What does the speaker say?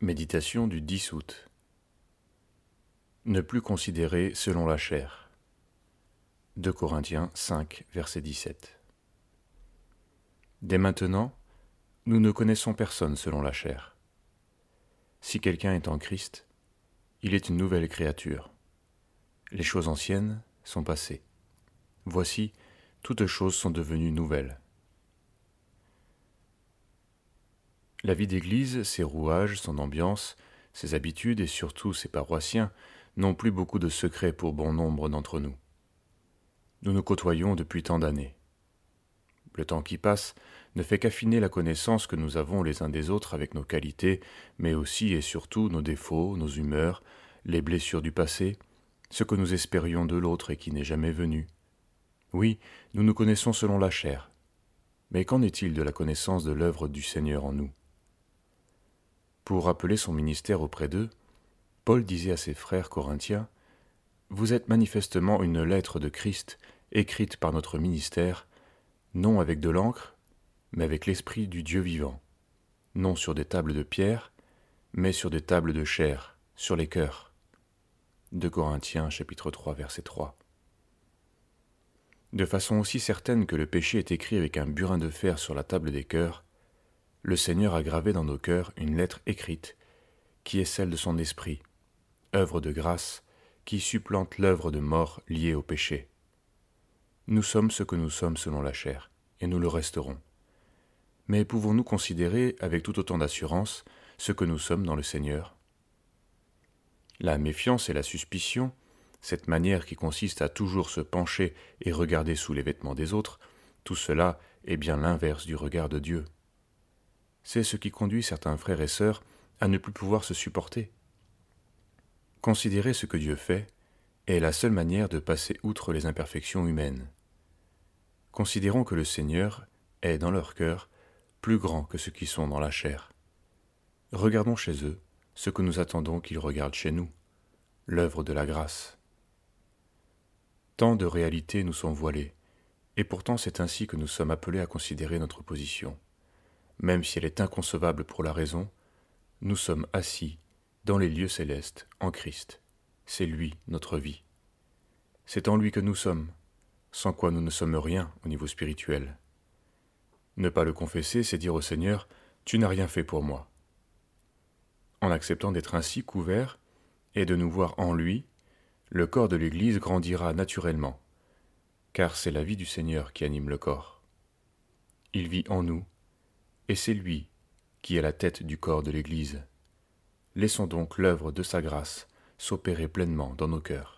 Méditation du 10 août. Ne plus considérer selon la chair. 2 Corinthiens 5, verset 17. Dès maintenant, nous ne connaissons personne selon la chair. Si quelqu'un est en Christ, il est une nouvelle créature. Les choses anciennes sont passées. Voici, toutes choses sont devenues nouvelles. La vie d'Église, ses rouages, son ambiance, ses habitudes et surtout ses paroissiens n'ont plus beaucoup de secrets pour bon nombre d'entre nous. Nous nous côtoyons depuis tant d'années. Le temps qui passe ne fait qu'affiner la connaissance que nous avons les uns des autres avec nos qualités, mais aussi et surtout nos défauts, nos humeurs, les blessures du passé, ce que nous espérions de l'autre et qui n'est jamais venu. Oui, nous nous connaissons selon la chair. Mais qu'en est-il de la connaissance de l'œuvre du Seigneur en nous? Pour rappeler son ministère auprès d'eux, Paul disait à ses frères corinthiens, Vous êtes manifestement une lettre de Christ écrite par notre ministère, non avec de l'encre, mais avec l'Esprit du Dieu vivant, non sur des tables de pierre, mais sur des tables de chair, sur les cœurs. De Corinthiens chapitre 3 verset 3. De façon aussi certaine que le péché est écrit avec un burin de fer sur la table des cœurs, le Seigneur a gravé dans nos cœurs une lettre écrite, qui est celle de son esprit, œuvre de grâce, qui supplante l'œuvre de mort liée au péché. Nous sommes ce que nous sommes selon la chair, et nous le resterons. Mais pouvons-nous considérer avec tout autant d'assurance ce que nous sommes dans le Seigneur? La méfiance et la suspicion, cette manière qui consiste à toujours se pencher et regarder sous les vêtements des autres, tout cela est bien l'inverse du regard de Dieu c'est ce qui conduit certains frères et sœurs à ne plus pouvoir se supporter. Considérer ce que Dieu fait est la seule manière de passer outre les imperfections humaines. Considérons que le Seigneur est dans leur cœur plus grand que ceux qui sont dans la chair. Regardons chez eux ce que nous attendons qu'ils regardent chez nous, l'œuvre de la grâce. Tant de réalités nous sont voilées, et pourtant c'est ainsi que nous sommes appelés à considérer notre position même si elle est inconcevable pour la raison, nous sommes assis dans les lieux célestes en Christ. C'est lui notre vie. C'est en lui que nous sommes, sans quoi nous ne sommes rien au niveau spirituel. Ne pas le confesser, c'est dire au Seigneur, Tu n'as rien fait pour moi. En acceptant d'être ainsi couvert et de nous voir en lui, le corps de l'Église grandira naturellement, car c'est la vie du Seigneur qui anime le corps. Il vit en nous et c'est lui qui est la tête du corps de l'Église. Laissons donc l'œuvre de sa grâce s'opérer pleinement dans nos cœurs.